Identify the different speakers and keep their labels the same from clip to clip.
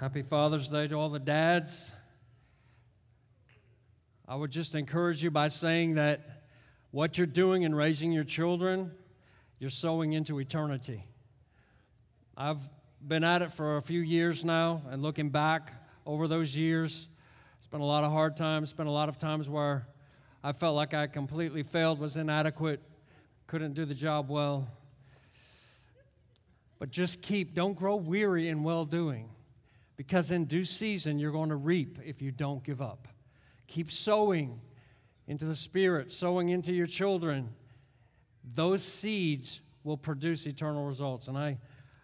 Speaker 1: Happy Father's Day to all the dads. I would just encourage you by saying that what you're doing in raising your children, you're sowing into eternity. I've been at it for a few years now, and looking back over those years, it's been a lot of hard times, been a lot of times where I felt like I completely failed, was inadequate, couldn't do the job well. But just keep, don't grow weary in well doing, because in due season you're going to reap if you don't give up. Keep sowing into the Spirit, sowing into your children. Those seeds will produce eternal results. And I,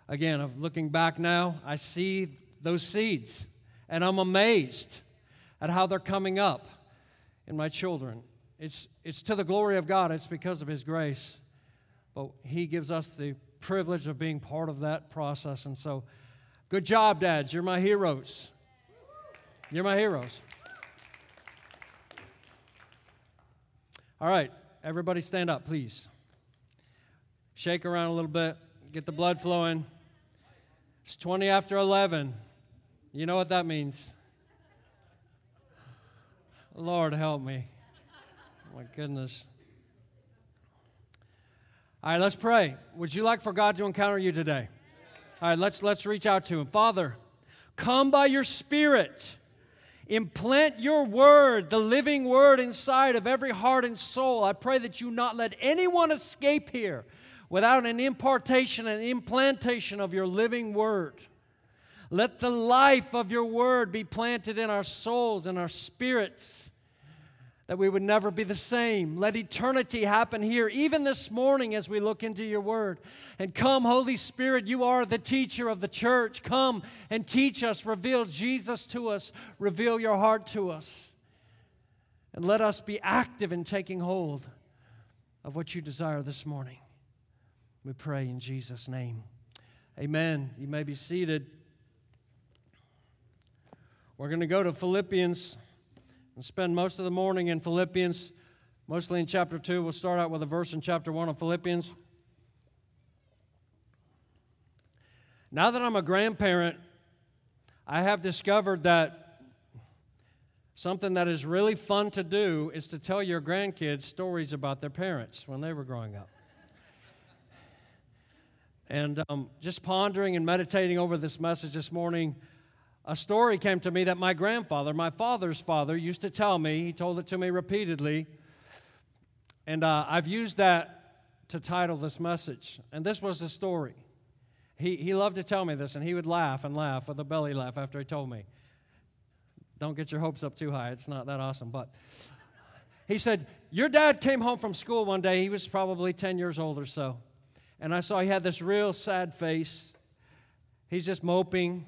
Speaker 1: again, of looking back now, I see those seeds, and I'm amazed at how they're coming up in my children. It's, it's to the glory of God, it's because of His grace. But He gives us the privilege of being part of that process. And so, good job, dads. You're my heroes. You're my heroes. All right, everybody stand up, please. Shake around a little bit, get the blood flowing. It's 20 after 11. You know what that means. Lord, help me. Oh, my goodness. All right, let's pray. Would you like for God to encounter you today? All right, let's let's reach out to him. Father, come by your spirit. Implant your word, the living word inside of every heart and soul. I pray that you not let anyone escape here without an impartation and implantation of your living word. Let the life of your word be planted in our souls and our spirits that we would never be the same. Let eternity happen here, even this morning as we look into your word. And come, Holy Spirit, you are the teacher of the church. Come and teach us, reveal Jesus to us, reveal your heart to us. And let us be active in taking hold of what you desire this morning. We pray in Jesus' name. Amen. You may be seated. We're going to go to Philippians and spend most of the morning in Philippians, mostly in chapter 2. We'll start out with a verse in chapter 1 of Philippians. Now that I'm a grandparent, I have discovered that something that is really fun to do is to tell your grandkids stories about their parents when they were growing up. And um, just pondering and meditating over this message this morning, a story came to me that my grandfather, my father's father, used to tell me. He told it to me repeatedly. And uh, I've used that to title this message. And this was the story. He, he loved to tell me this, and he would laugh and laugh with a belly laugh after he told me. Don't get your hopes up too high. It's not that awesome. But he said, Your dad came home from school one day. He was probably 10 years old or so. And I saw he had this real sad face. He's just moping.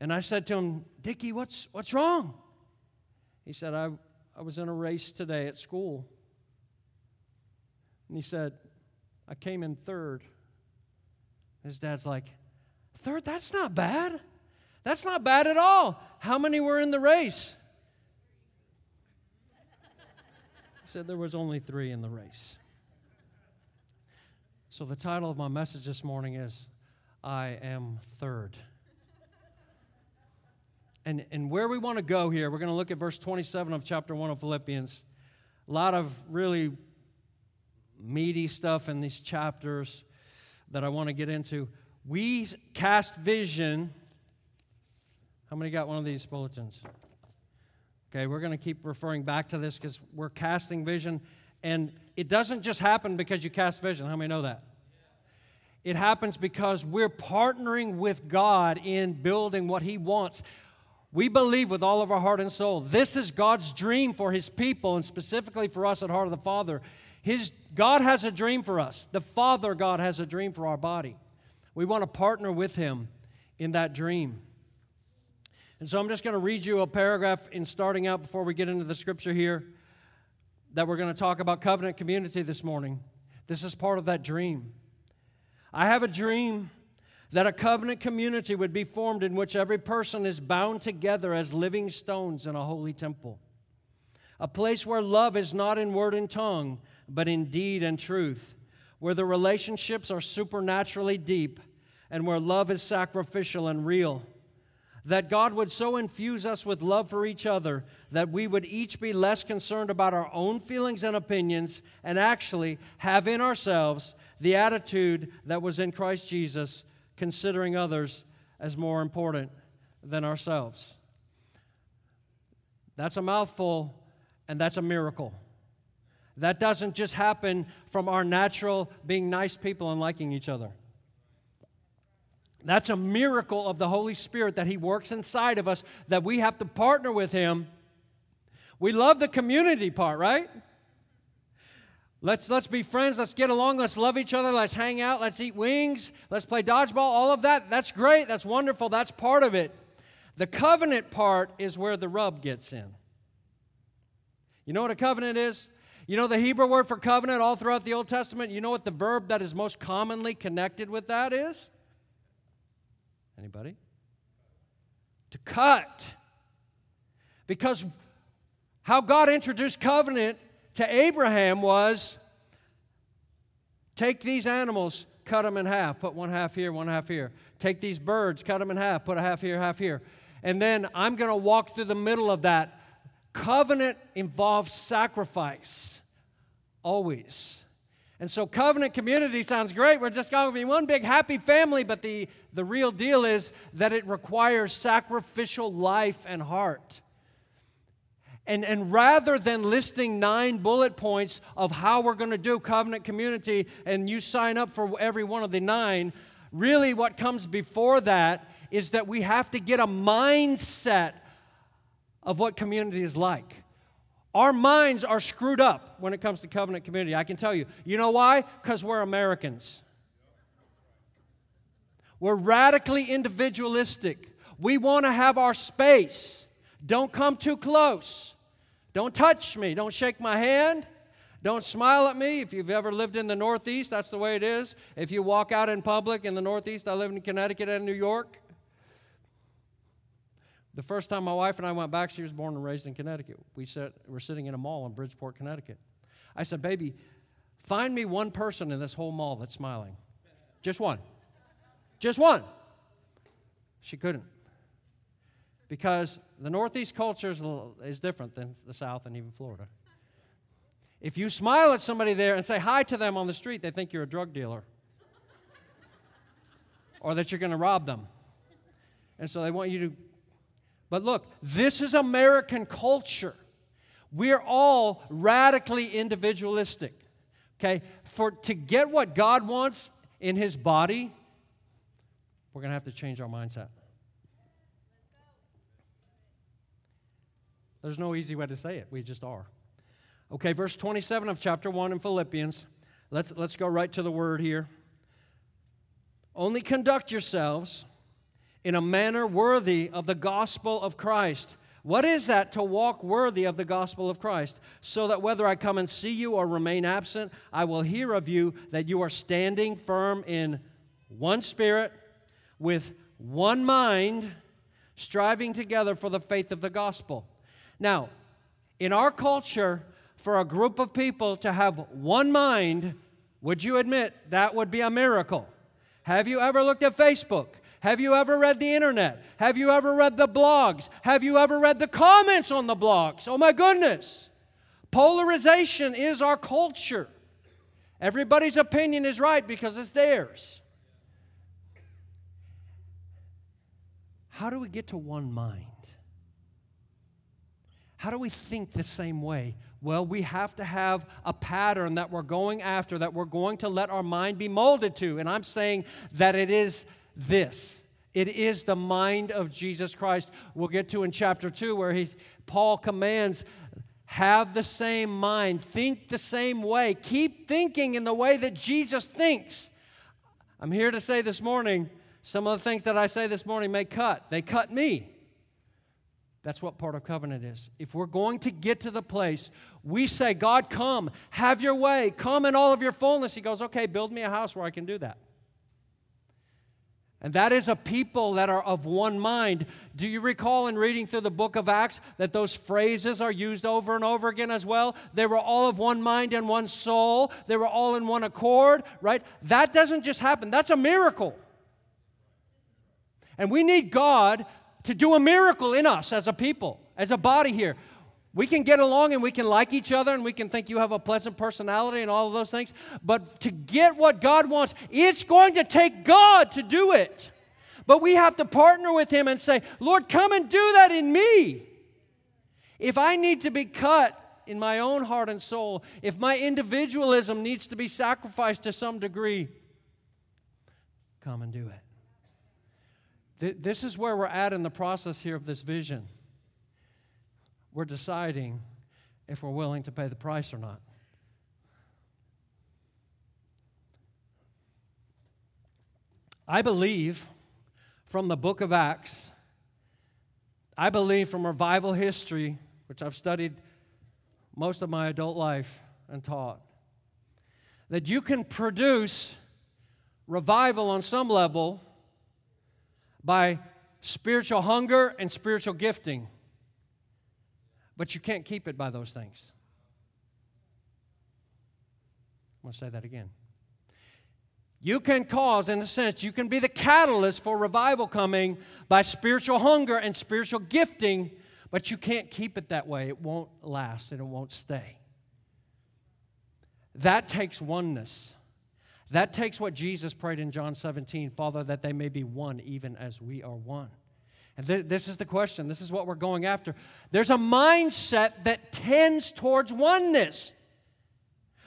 Speaker 1: And I said to him, Dickie, what's, what's wrong? He said, I, I was in a race today at school. And he said, I came in third. His dad's like, Third? That's not bad. That's not bad at all. How many were in the race? He said there was only three in the race. So the title of my message this morning is I am third. And, and where we want to go here, we're going to look at verse 27 of chapter 1 of Philippians. A lot of really meaty stuff in these chapters that I want to get into. We cast vision. How many got one of these bulletins? Okay, we're going to keep referring back to this because we're casting vision. And it doesn't just happen because you cast vision. How many know that? It happens because we're partnering with God in building what He wants. We believe with all of our heart and soul this is God's dream for His people, and specifically for us at Heart of the Father. His, God has a dream for us. The Father God has a dream for our body. We want to partner with Him in that dream. And so I'm just going to read you a paragraph in starting out before we get into the scripture here that we're going to talk about covenant community this morning. This is part of that dream. I have a dream that a covenant community would be formed in which every person is bound together as living stones in a holy temple. A place where love is not in word and tongue, but in deed and truth, where the relationships are supernaturally deep, and where love is sacrificial and real. that God would so infuse us with love for each other that we would each be less concerned about our own feelings and opinions and actually have in ourselves the attitude that was in Christ Jesus, considering others as more important than ourselves. That's a mouthful, and that's a miracle. That doesn't just happen from our natural being nice people and liking each other. That's a miracle of the Holy Spirit that He works inside of us, that we have to partner with Him. We love the community part, right? Let's, let's be friends. Let's get along. Let's love each other. Let's hang out. Let's eat wings. Let's play dodgeball. All of that. That's great. That's wonderful. That's part of it. The covenant part is where the rub gets in. You know what a covenant is? You know the Hebrew word for covenant all throughout the Old Testament? You know what the verb that is most commonly connected with that is? Anybody? To cut. Because how God introduced covenant to Abraham was take these animals, cut them in half, put one half here, one half here. Take these birds, cut them in half, put a half here, half here. And then I'm going to walk through the middle of that. Covenant involves sacrifice, always. And so, covenant community sounds great. We're just going to be one big happy family, but the, the real deal is that it requires sacrificial life and heart. And, and rather than listing nine bullet points of how we're going to do covenant community and you sign up for every one of the nine, really what comes before that is that we have to get a mindset of what community is like. Our minds are screwed up when it comes to covenant community. I can tell you. You know why? Because we're Americans. We're radically individualistic. We want to have our space. Don't come too close. Don't touch me. Don't shake my hand. Don't smile at me. If you've ever lived in the Northeast, that's the way it is. If you walk out in public in the Northeast, I live in Connecticut and New York. The first time my wife and I went back, she was born and raised in Connecticut. We sat, were sitting in a mall in Bridgeport, Connecticut. I said, Baby, find me one person in this whole mall that's smiling. Just one. Just one. She couldn't. Because the Northeast culture is, is different than the South and even Florida. If you smile at somebody there and say hi to them on the street, they think you're a drug dealer or that you're going to rob them. And so they want you to but look, this is American culture. We're all radically individualistic. Okay? For to get what God wants in his body, we're going to have to change our mindset. There's no easy way to say it. We just are. Okay, verse 27 of chapter 1 in Philippians. Let's, let's go right to the word here. Only conduct yourselves in a manner worthy of the gospel of Christ. What is that to walk worthy of the gospel of Christ? So that whether I come and see you or remain absent, I will hear of you that you are standing firm in one spirit, with one mind, striving together for the faith of the gospel. Now, in our culture, for a group of people to have one mind, would you admit that would be a miracle? Have you ever looked at Facebook? Have you ever read the internet? Have you ever read the blogs? Have you ever read the comments on the blogs? Oh my goodness. Polarization is our culture. Everybody's opinion is right because it's theirs. How do we get to one mind? How do we think the same way? Well, we have to have a pattern that we're going after, that we're going to let our mind be molded to. And I'm saying that it is this. It is the mind of Jesus Christ. We'll get to in chapter 2 where he, Paul commands have the same mind, think the same way, keep thinking in the way that Jesus thinks. I'm here to say this morning, some of the things that I say this morning may cut. They cut me. That's what part of covenant is. If we're going to get to the place we say, God, come, have your way, come in all of your fullness, He goes, okay, build me a house where I can do that. And that is a people that are of one mind. Do you recall in reading through the book of Acts that those phrases are used over and over again as well? They were all of one mind and one soul. They were all in one accord, right? That doesn't just happen, that's a miracle. And we need God to do a miracle in us as a people, as a body here. We can get along and we can like each other and we can think you have a pleasant personality and all of those things. But to get what God wants, it's going to take God to do it. But we have to partner with Him and say, Lord, come and do that in me. If I need to be cut in my own heart and soul, if my individualism needs to be sacrificed to some degree, come and do it. This is where we're at in the process here of this vision. We're deciding if we're willing to pay the price or not. I believe from the book of Acts, I believe from revival history, which I've studied most of my adult life and taught, that you can produce revival on some level by spiritual hunger and spiritual gifting. But you can't keep it by those things. I'm going to say that again. You can cause, in a sense, you can be the catalyst for revival coming by spiritual hunger and spiritual gifting, but you can't keep it that way. It won't last and it won't stay. That takes oneness. That takes what Jesus prayed in John 17 Father, that they may be one, even as we are one. And th- this is the question. This is what we're going after. There's a mindset that tends towards oneness.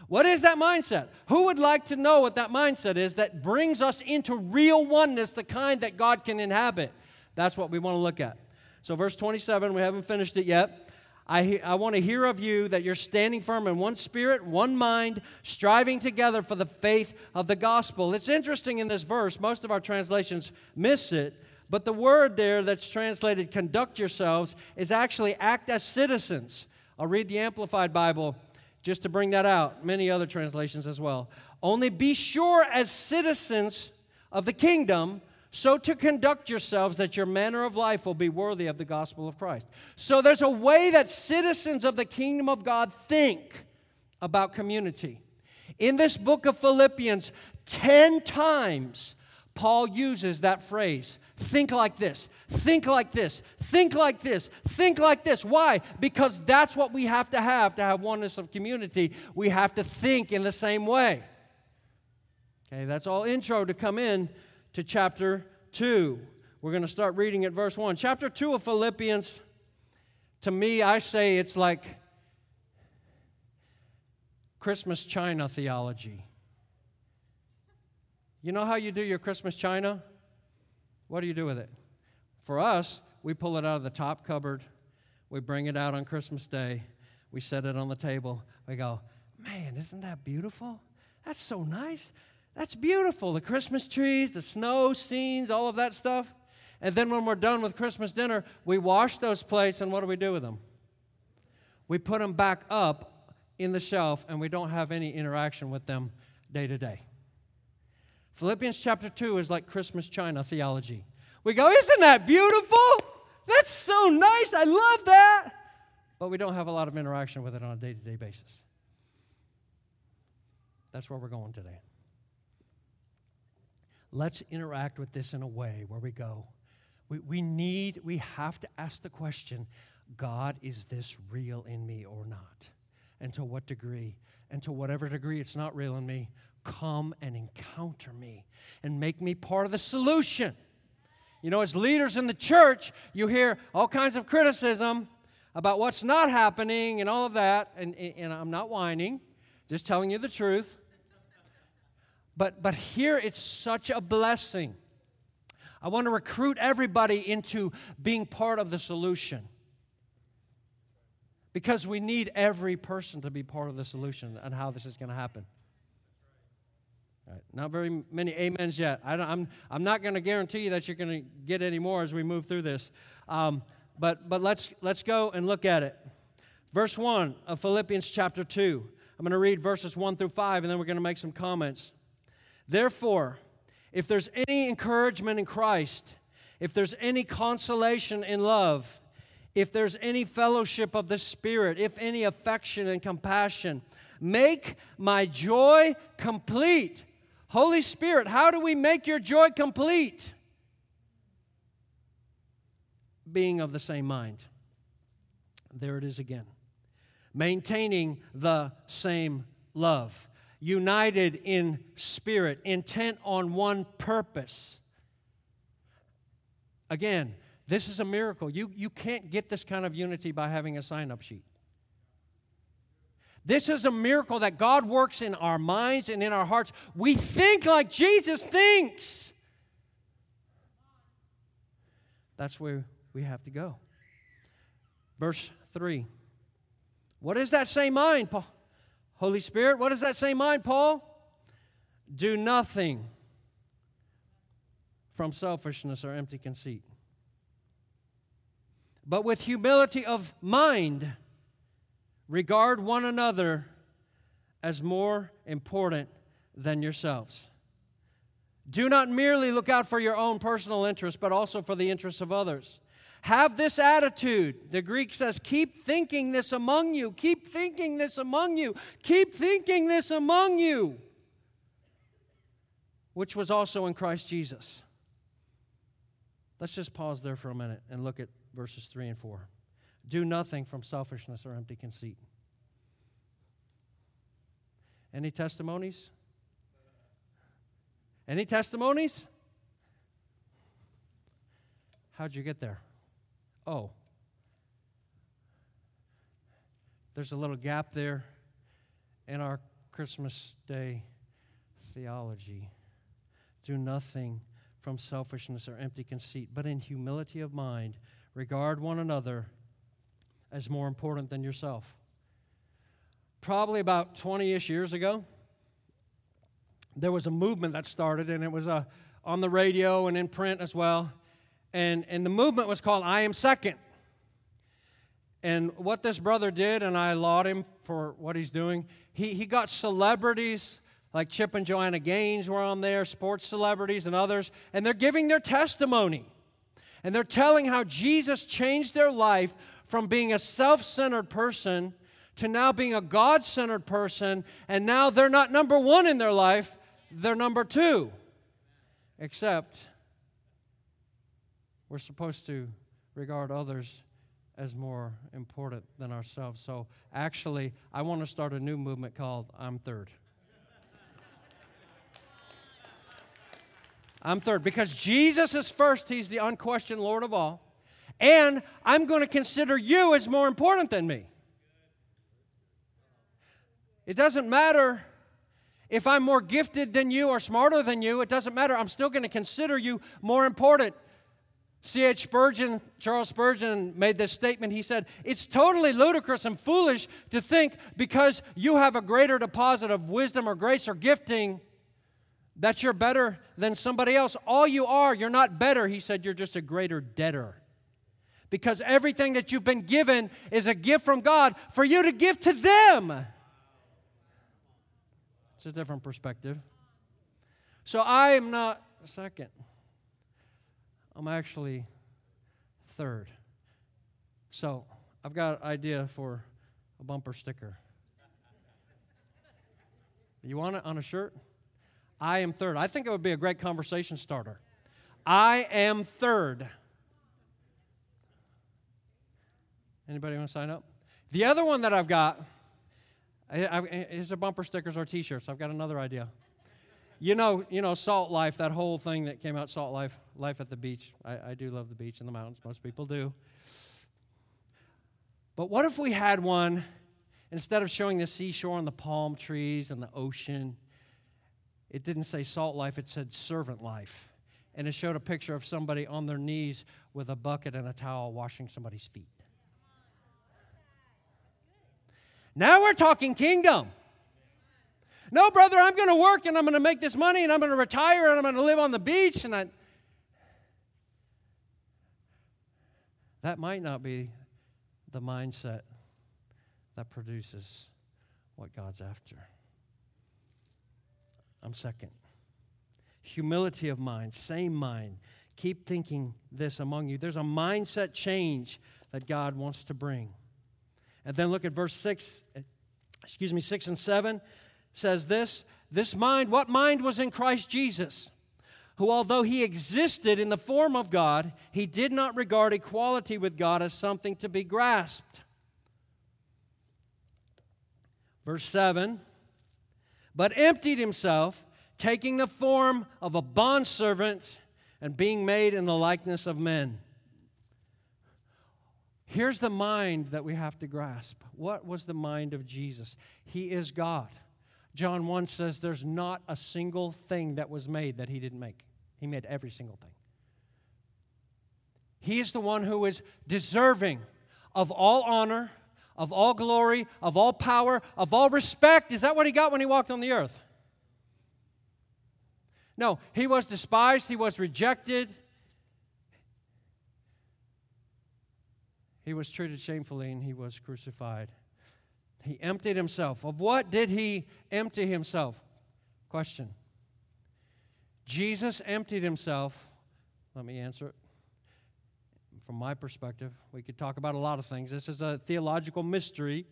Speaker 1: What is that mindset? Who would like to know what that mindset is that brings us into real oneness, the kind that God can inhabit? That's what we want to look at. So, verse 27, we haven't finished it yet. I, I want to hear of you that you're standing firm in one spirit, one mind, striving together for the faith of the gospel. It's interesting in this verse, most of our translations miss it, but the word there that's translated conduct yourselves is actually act as citizens. I'll read the Amplified Bible just to bring that out, many other translations as well. Only be sure as citizens of the kingdom so to conduct yourselves that your manner of life will be worthy of the gospel of Christ. So there's a way that citizens of the kingdom of God think about community. In this book of Philippians, 10 times Paul uses that phrase think like this, think like this, think like this, think like this. Why? Because that's what we have to have to have oneness of community. We have to think in the same way. Okay, that's all intro to come in to chapter 2. We're going to start reading at verse 1. Chapter 2 of Philippians, to me, I say it's like Christmas China theology. You know how you do your Christmas China? What do you do with it? For us, we pull it out of the top cupboard, we bring it out on Christmas Day, we set it on the table, we go, Man, isn't that beautiful? That's so nice. That's beautiful. The Christmas trees, the snow scenes, all of that stuff. And then when we're done with Christmas dinner, we wash those plates, and what do we do with them? We put them back up in the shelf, and we don't have any interaction with them day to day. Philippians chapter 2 is like Christmas China theology. We go, Isn't that beautiful? That's so nice. I love that. But we don't have a lot of interaction with it on a day to day basis. That's where we're going today. Let's interact with this in a way where we go, we, we need, we have to ask the question God, is this real in me or not? And to what degree? And to whatever degree it's not real in me, come and encounter me and make me part of the solution. You know, as leaders in the church, you hear all kinds of criticism about what's not happening and all of that. And, and I'm not whining, just telling you the truth. But, but here it's such a blessing. I want to recruit everybody into being part of the solution. Because we need every person to be part of the solution and how this is going to happen. Right. Not very many amens yet. I am I'm, I'm not going to guarantee you that you're going to get any more as we move through this. Um, but but let's, let's go and look at it. Verse 1 of Philippians chapter 2. I'm going to read verses 1 through 5, and then we're going to make some comments. Therefore, if there's any encouragement in Christ, if there's any consolation in love, if there's any fellowship of the Spirit, if any affection and compassion, make my joy complete. Holy Spirit, how do we make your joy complete? being of the same mind. There it is again. Maintaining the same love, united in spirit, intent on one purpose. Again, this is a miracle. You, you can't get this kind of unity by having a sign up sheet. This is a miracle that God works in our minds and in our hearts. We think like Jesus thinks. That's where we have to go. Verse 3. What is that same mind, Paul? Holy Spirit, what does that same mind, Paul? Do nothing from selfishness or empty conceit, but with humility of mind, regard one another as more important than yourselves. Do not merely look out for your own personal interests, but also for the interests of others. Have this attitude. The Greek says, keep thinking this among you. Keep thinking this among you. Keep thinking this among you, which was also in Christ Jesus. Let's just pause there for a minute and look at verses 3 and 4. Do nothing from selfishness or empty conceit. Any testimonies? Any testimonies? How'd you get there? Oh, there's a little gap there in our Christmas Day theology. Do nothing from selfishness or empty conceit, but in humility of mind, regard one another as more important than yourself. Probably about 20 ish years ago, there was a movement that started, and it was uh, on the radio and in print as well. And, and the movement was called I Am Second. And what this brother did, and I laud him for what he's doing, he, he got celebrities like Chip and Joanna Gaines were on there, sports celebrities and others, and they're giving their testimony. And they're telling how Jesus changed their life from being a self centered person to now being a God centered person, and now they're not number one in their life, they're number two. Except we're supposed to regard others as more important than ourselves. So actually, I want to start a new movement called I'm Third. I'm third because Jesus is first. He's the unquestioned Lord of all. And I'm going to consider you as more important than me. It doesn't matter if I'm more gifted than you or smarter than you, it doesn't matter. I'm still going to consider you more important. C.H. Spurgeon, Charles Spurgeon, made this statement. He said, It's totally ludicrous and foolish to think because you have a greater deposit of wisdom or grace or gifting that you're better than somebody else. All you are, you're not better. He said, You're just a greater debtor. Because everything that you've been given is a gift from God for you to give to them. It's a different perspective. So I am not second, I'm actually third. So I've got an idea for a bumper sticker. You want it on a shirt? I am third. I think it would be a great conversation starter. I am third. Anybody want to sign up? The other one that I've got Here's a bumper stickers or T-shirts. I've got another idea. You know, you know, Salt Life, that whole thing that came out, Salt Life, life at the beach. I, I do love the beach and the mountains. Most people do. But what if we had one instead of showing the seashore and the palm trees and the ocean? It didn't say Salt Life; it said Servant Life, and it showed a picture of somebody on their knees with a bucket and a towel washing somebody's feet. Now we're talking kingdom. No, brother, I'm going to work and I'm going to make this money and I'm going to retire and I'm going to live on the beach and I. That might not be the mindset that produces what God's after. I'm second. Humility of mind, same mind. Keep thinking this among you. There's a mindset change that God wants to bring. And then look at verse 6, excuse me, 6 and 7 says this This mind, what mind was in Christ Jesus? who, although he existed in the form of God, he did not regard equality with God as something to be grasped. Verse 7 But emptied himself, taking the form of a bondservant and being made in the likeness of men. Here's the mind that we have to grasp. What was the mind of Jesus? He is God. John 1 says there's not a single thing that was made that he didn't make. He made every single thing. He is the one who is deserving of all honor, of all glory, of all power, of all respect. Is that what he got when he walked on the earth? No, he was despised, he was rejected, he was treated shamefully, and he was crucified. He emptied himself. Of what did he empty himself? Question. Jesus emptied himself. Let me answer it. From my perspective, we could talk about a lot of things. This is a theological mystery.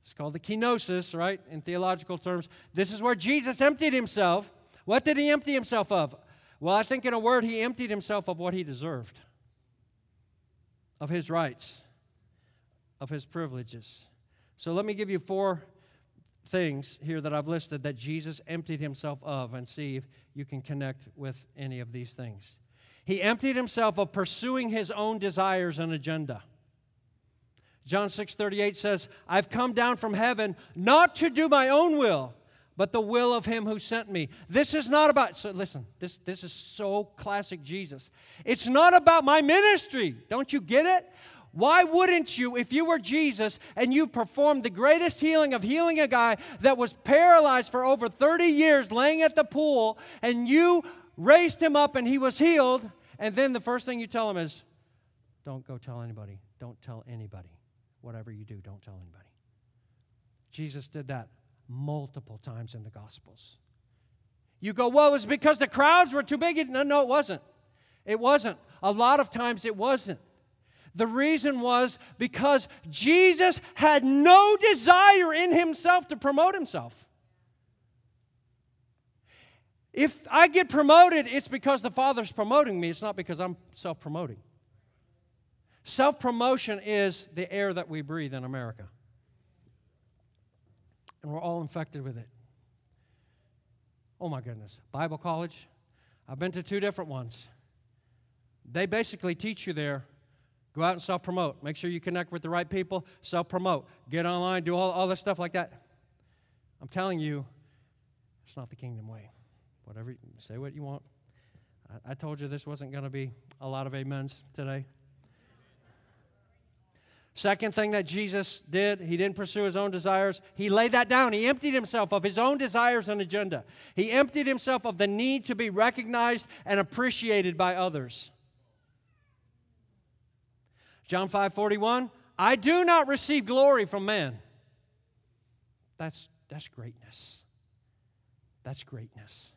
Speaker 1: It's called the kenosis, right? In theological terms. This is where Jesus emptied himself. What did he empty himself of? Well, I think in a word, he emptied himself of what he deserved, of his rights, of his privileges. So let me give you four things here that I've listed that Jesus emptied himself of and see if you can connect with any of these things. He emptied himself of pursuing his own desires and agenda. John 6:38 says, "I've come down from heaven not to do my own will, but the will of him who sent me." This is not about so listen, this this is so classic Jesus. It's not about my ministry. Don't you get it? Why wouldn't you, if you were Jesus and you performed the greatest healing of healing a guy that was paralyzed for over 30 years laying at the pool, and you raised him up and he was healed, and then the first thing you tell him is, Don't go tell anybody. Don't tell anybody. Whatever you do, don't tell anybody. Jesus did that multiple times in the Gospels. You go, Well, it's because the crowds were too big. No, no, it wasn't. It wasn't. A lot of times it wasn't. The reason was because Jesus had no desire in himself to promote himself. If I get promoted, it's because the Father's promoting me, it's not because I'm self promoting. Self promotion is the air that we breathe in America. And we're all infected with it. Oh my goodness. Bible college, I've been to two different ones. They basically teach you there Go out and self promote. Make sure you connect with the right people. Self promote. Get online. Do all, all this stuff like that. I'm telling you, it's not the kingdom way. Whatever, say what you want. I, I told you this wasn't going to be a lot of amens today. Second thing that Jesus did, he didn't pursue his own desires. He laid that down. He emptied himself of his own desires and agenda. He emptied himself of the need to be recognized and appreciated by others. John 5 41, I do not receive glory from man. That's, that's greatness. That's greatness.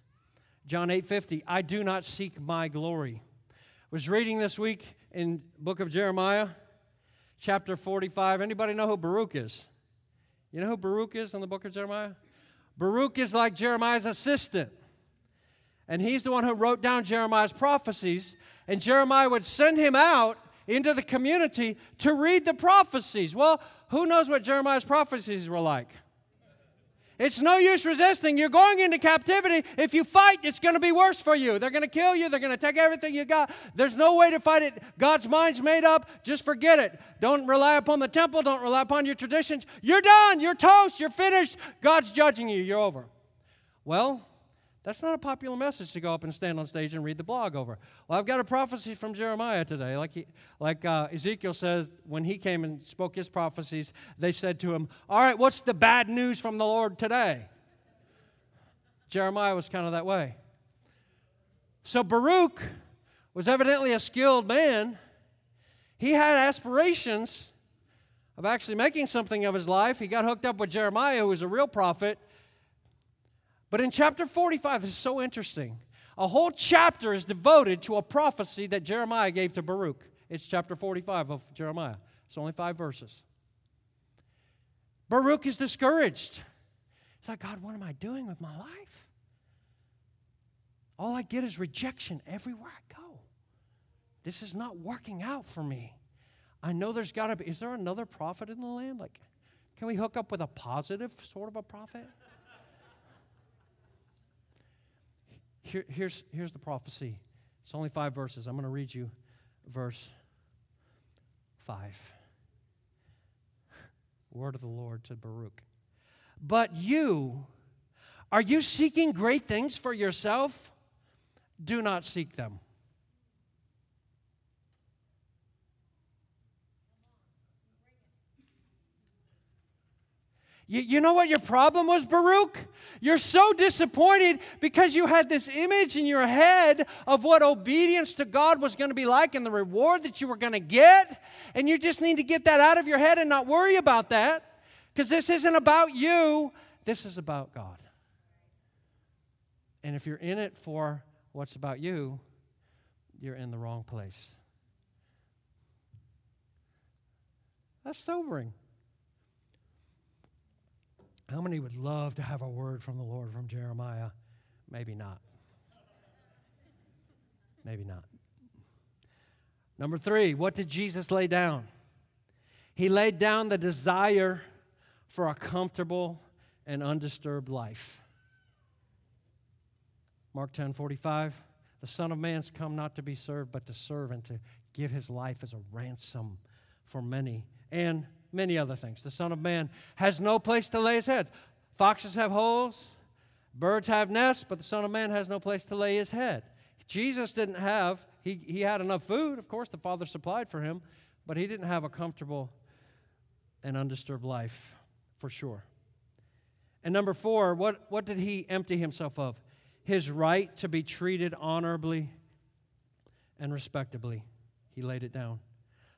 Speaker 1: John 8 50, I do not seek my glory. I was reading this week in book of Jeremiah, chapter 45. Anybody know who Baruch is? You know who Baruch is in the book of Jeremiah? Baruch is like Jeremiah's assistant. And he's the one who wrote down Jeremiah's prophecies. And Jeremiah would send him out into the community to read the prophecies. Well, who knows what Jeremiah's prophecies were like? It's no use resisting. You're going into captivity. If you fight, it's going to be worse for you. They're going to kill you. They're going to take everything you got. There's no way to fight it. God's mind's made up. Just forget it. Don't rely upon the temple. Don't rely upon your traditions. You're done. You're toast. You're finished. God's judging you. You're over. Well, that's not a popular message to go up and stand on stage and read the blog over. Well, I've got a prophecy from Jeremiah today. Like, he, like uh, Ezekiel says, when he came and spoke his prophecies, they said to him, All right, what's the bad news from the Lord today? Jeremiah was kind of that way. So Baruch was evidently a skilled man. He had aspirations of actually making something of his life. He got hooked up with Jeremiah, who was a real prophet but in chapter 45, this is so interesting. A whole chapter is devoted to a prophecy that Jeremiah gave to Baruch. It's chapter 45 of Jeremiah. It's only five verses. Baruch is discouraged. He's like, God, what am I doing with my life? all I get is rejection everywhere I go. This is not working out for me. I know there's got to be. Is there another prophet in the land? Like, can we hook up with a positive sort of a prophet? Here, here's, here's the prophecy. It's only five verses. I'm going to read you verse 5. Word of the Lord to Baruch. But you, are you seeking great things for yourself? Do not seek them. You, you know what your problem was, Baruch? You're so disappointed because you had this image in your head of what obedience to God was going to be like and the reward that you were going to get. And you just need to get that out of your head and not worry about that because this isn't about you, this is about God. And if you're in it for what's about you, you're in the wrong place. That's sobering. How many would love to have a word from the Lord from Jeremiah? Maybe not. Maybe not. Number three, what did Jesus lay down? He laid down the desire for a comfortable and undisturbed life. Mark 10 45, the Son of Man's come not to be served, but to serve and to give his life as a ransom for many. And many other things. The Son of Man has no place to lay his head. Foxes have holes, birds have nests, but the Son of Man has no place to lay his head. Jesus didn't have, he, he had enough food. Of course, the Father supplied for him, but he didn't have a comfortable and undisturbed life for sure. And number four, what, what did he empty himself of? His right to be treated honorably and respectably. He laid it down.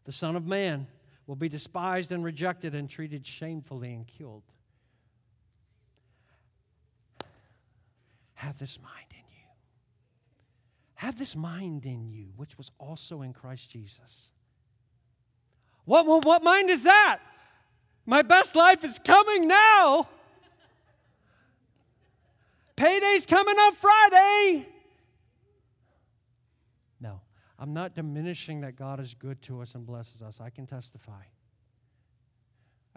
Speaker 1: The Son of Man will be despised and rejected and treated shamefully and killed. Have this mind in you. Have this mind in you, which was also in Christ Jesus. What, what, what mind is that? My best life is coming now. Payday's coming up Friday. I'm not diminishing that God is good to us and blesses us. I can testify.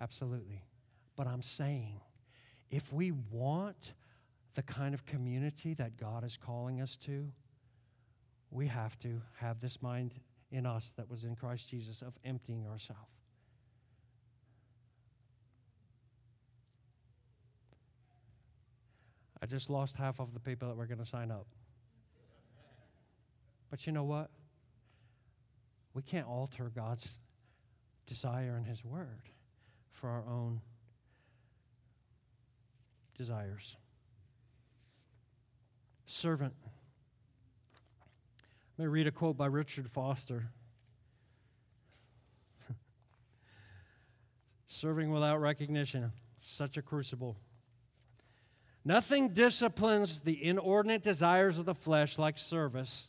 Speaker 1: Absolutely. But I'm saying if we want the kind of community that God is calling us to, we have to have this mind in us that was in Christ Jesus of emptying ourselves. I just lost half of the people that were going to sign up. But you know what? We can't alter God's desire and His word for our own desires. Servant. Let me read a quote by Richard Foster. Serving without recognition, such a crucible. Nothing disciplines the inordinate desires of the flesh like service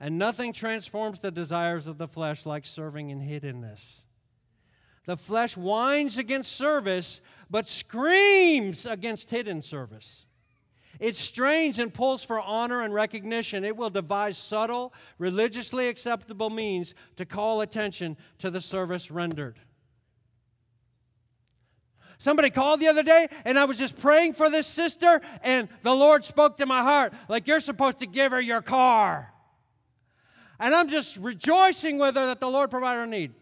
Speaker 1: and nothing transforms the desires of the flesh like serving in hiddenness. The flesh whines against service, but screams against hidden service. It strains and pulls for honor and recognition. It will devise subtle, religiously acceptable means to call attention to the service rendered. Somebody called the other day, and I was just praying for this sister, and the Lord spoke to my heart like, You're supposed to give her your car. And I'm just rejoicing with her that the Lord provided her need.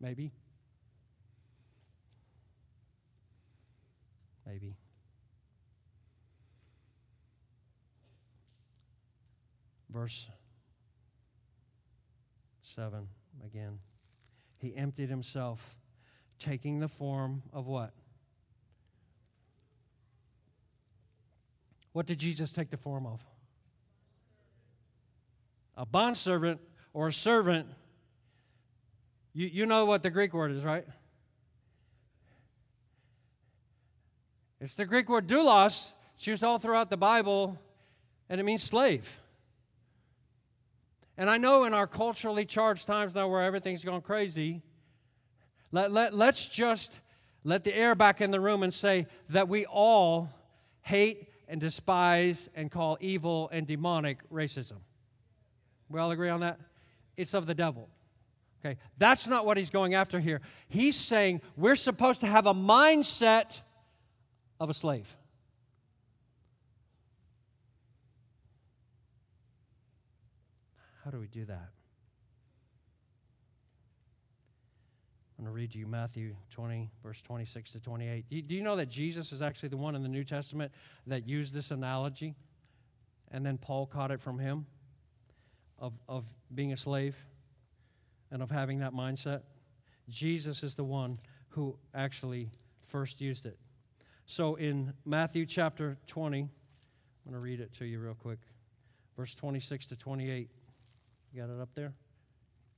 Speaker 1: Maybe. Maybe. Verse 7 again. He emptied himself, taking the form of what? What did Jesus take the form of? A bondservant or a servant. You, you know what the Greek word is, right? It's the Greek word doulos. It's used all throughout the Bible, and it means slave. And I know in our culturally charged times now where everything's gone crazy, let, let, let's just let the air back in the room and say that we all hate and despise and call evil and demonic racism. We all agree on that? It's of the devil. Okay, that's not what he's going after here. He's saying we're supposed to have a mindset of a slave. How do we do that? I'm going to read to you Matthew 20, verse 26 to 28. Do you know that Jesus is actually the one in the New Testament that used this analogy? And then Paul caught it from him of, of being a slave and of having that mindset. Jesus is the one who actually first used it. So in Matthew chapter 20, I'm going to read it to you real quick. Verse 26 to 28. You got it up there?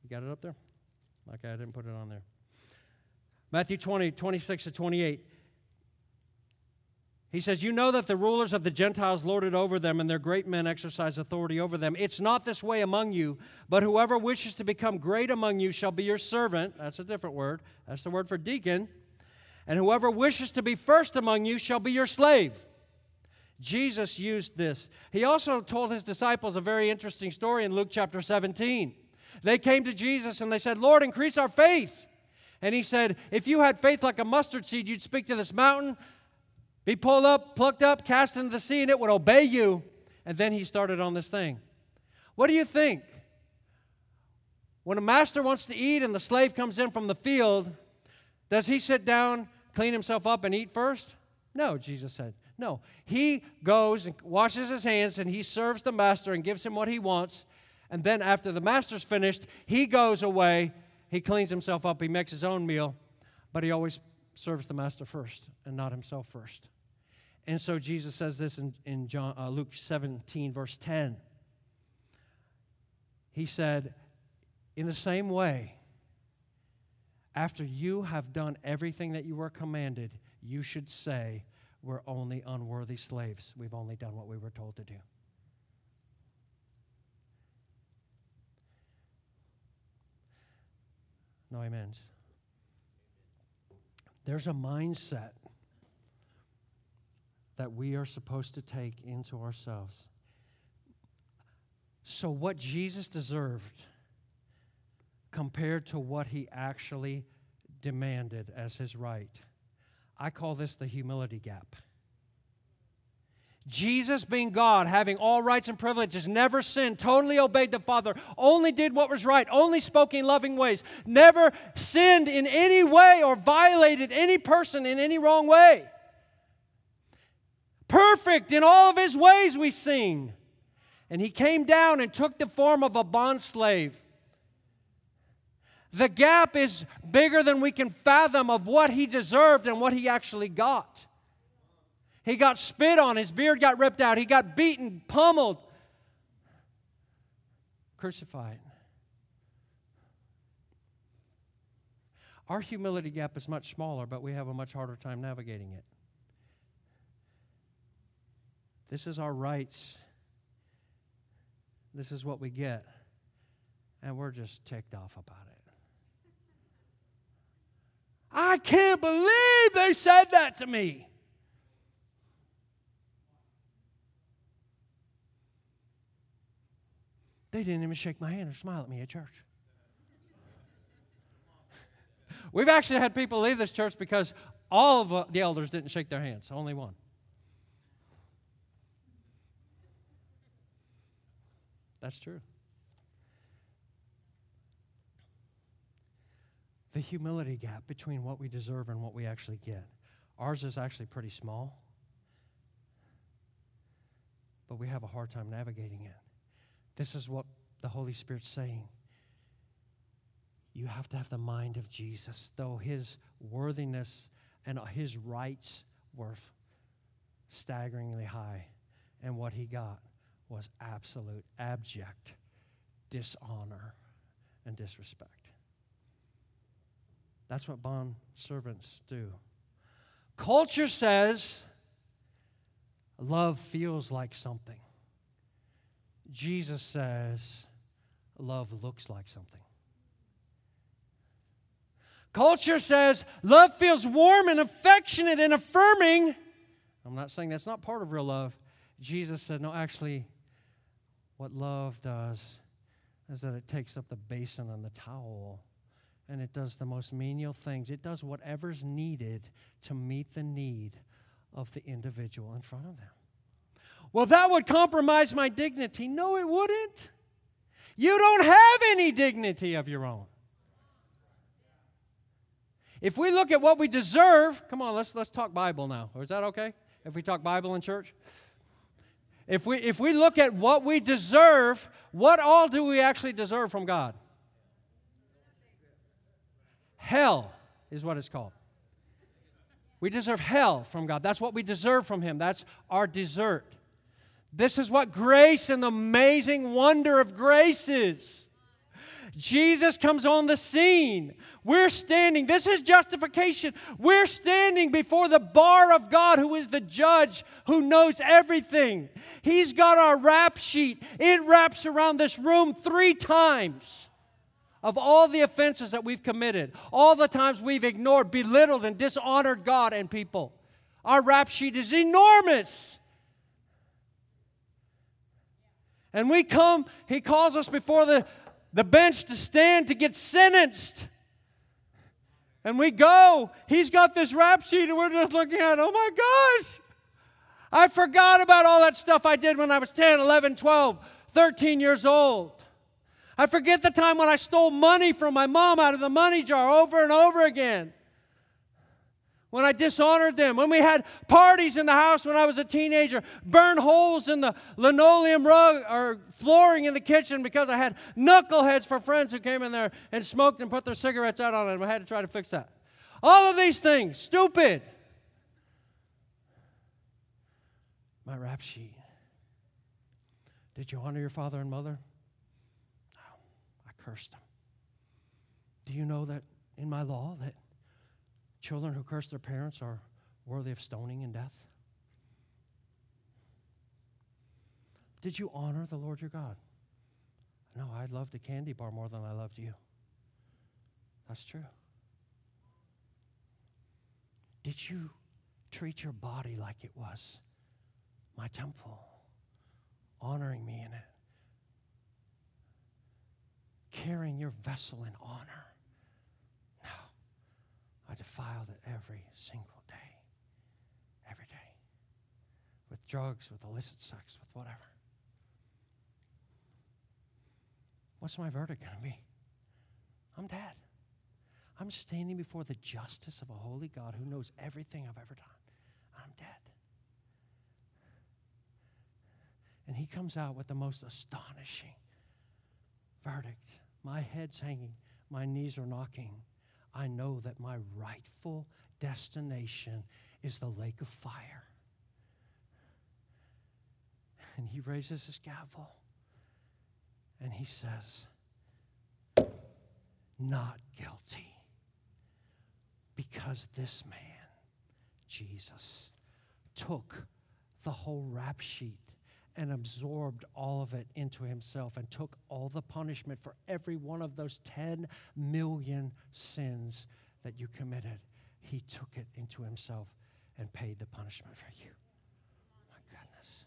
Speaker 1: You got it up there? Okay, I didn't put it on there. Matthew 20, 26 to 28. He says, You know that the rulers of the Gentiles lord it over them, and their great men exercise authority over them. It's not this way among you, but whoever wishes to become great among you shall be your servant. That's a different word. That's the word for deacon. And whoever wishes to be first among you shall be your slave. Jesus used this. He also told his disciples a very interesting story in Luke chapter 17. They came to Jesus and they said, Lord, increase our faith. And he said, If you had faith like a mustard seed, you'd speak to this mountain, be pulled up, plucked up, cast into the sea, and it would obey you. And then he started on this thing. What do you think? When a master wants to eat and the slave comes in from the field, does he sit down, clean himself up, and eat first? No, Jesus said. No. He goes and washes his hands and he serves the master and gives him what he wants. And then after the master's finished, he goes away he cleans himself up, he makes his own meal, but he always serves the master first and not himself first. And so Jesus says this in, in John, uh, Luke 17, verse 10. He said, In the same way, after you have done everything that you were commanded, you should say, We're only unworthy slaves. We've only done what we were told to do. No amens. There's a mindset that we are supposed to take into ourselves. So, what Jesus deserved compared to what he actually demanded as his right, I call this the humility gap. Jesus, being God, having all rights and privileges, never sinned, totally obeyed the Father, only did what was right, only spoke in loving ways, never sinned in any way or violated any person in any wrong way. Perfect in all of his ways, we sing. And he came down and took the form of a bond slave. The gap is bigger than we can fathom of what he deserved and what he actually got. He got spit on, his beard got ripped out, he got beaten, pummeled, crucified. Our humility gap is much smaller, but we have a much harder time navigating it. This is our rights. This is what we get. And we're just ticked off about it. I can't believe they said that to me. They didn't even shake my hand or smile at me at church. We've actually had people leave this church because all of uh, the elders didn't shake their hands, only one. That's true. The humility gap between what we deserve and what we actually get. Ours is actually pretty small, but we have a hard time navigating it. This is what the Holy Spirit's saying. You have to have the mind of Jesus, though his worthiness and his rights were staggeringly high. And what he got was absolute, abject dishonor and disrespect. That's what bond servants do. Culture says love feels like something. Jesus says love looks like something. Culture says love feels warm and affectionate and affirming. I'm not saying that's not part of real love. Jesus said, no, actually, what love does is that it takes up the basin and the towel and it does the most menial things. It does whatever's needed to meet the need of the individual in front of them. Well, that would compromise my dignity. No, it wouldn't. You don't have any dignity of your own. If we look at what we deserve, come on, let's, let's talk Bible now. Is that okay? If we talk Bible in church? If we, if we look at what we deserve, what all do we actually deserve from God? Hell is what it's called. We deserve hell from God. That's what we deserve from Him. That's our dessert. This is what grace and the amazing wonder of grace is. Jesus comes on the scene. We're standing, this is justification. We're standing before the bar of God, who is the judge, who knows everything. He's got our rap sheet, it wraps around this room three times of all the offenses that we've committed, all the times we've ignored, belittled, and dishonored God and people. Our rap sheet is enormous. And we come, He calls us before the the bench to stand to get sentenced. And we go. He's got this rap sheet, and we're just looking at. Oh my gosh. I forgot about all that stuff I did when I was 10, 11, 12, 13 years old. I forget the time when I stole money from my mom out of the money jar over and over again when I dishonored them, when we had parties in the house when I was a teenager, burned holes in the linoleum rug or flooring in the kitchen because I had knuckleheads for friends who came in there and smoked and put their cigarettes out on it, and I had to try to fix that. All of these things, stupid. My rap sheet. Did you honor your father and mother? No, I cursed them. Do you know that in my law that Children who curse their parents are worthy of stoning and death. Did you honor the Lord your God? No, I loved a candy bar more than I loved you. That's true. Did you treat your body like it was my temple, honoring me in it, carrying your vessel in honor? I defiled it every single day. Every day. With drugs, with illicit sex, with whatever. What's my verdict going to be? I'm dead. I'm standing before the justice of a holy God who knows everything I've ever done. I'm dead. And he comes out with the most astonishing verdict. My head's hanging, my knees are knocking. I know that my rightful destination is the lake of fire. And he raises his gavel and he says, Not guilty. Because this man, Jesus, took the whole rap sheet and absorbed all of it into himself and took all the punishment for every one of those 10 million sins that you committed. He took it into himself and paid the punishment for you. My goodness.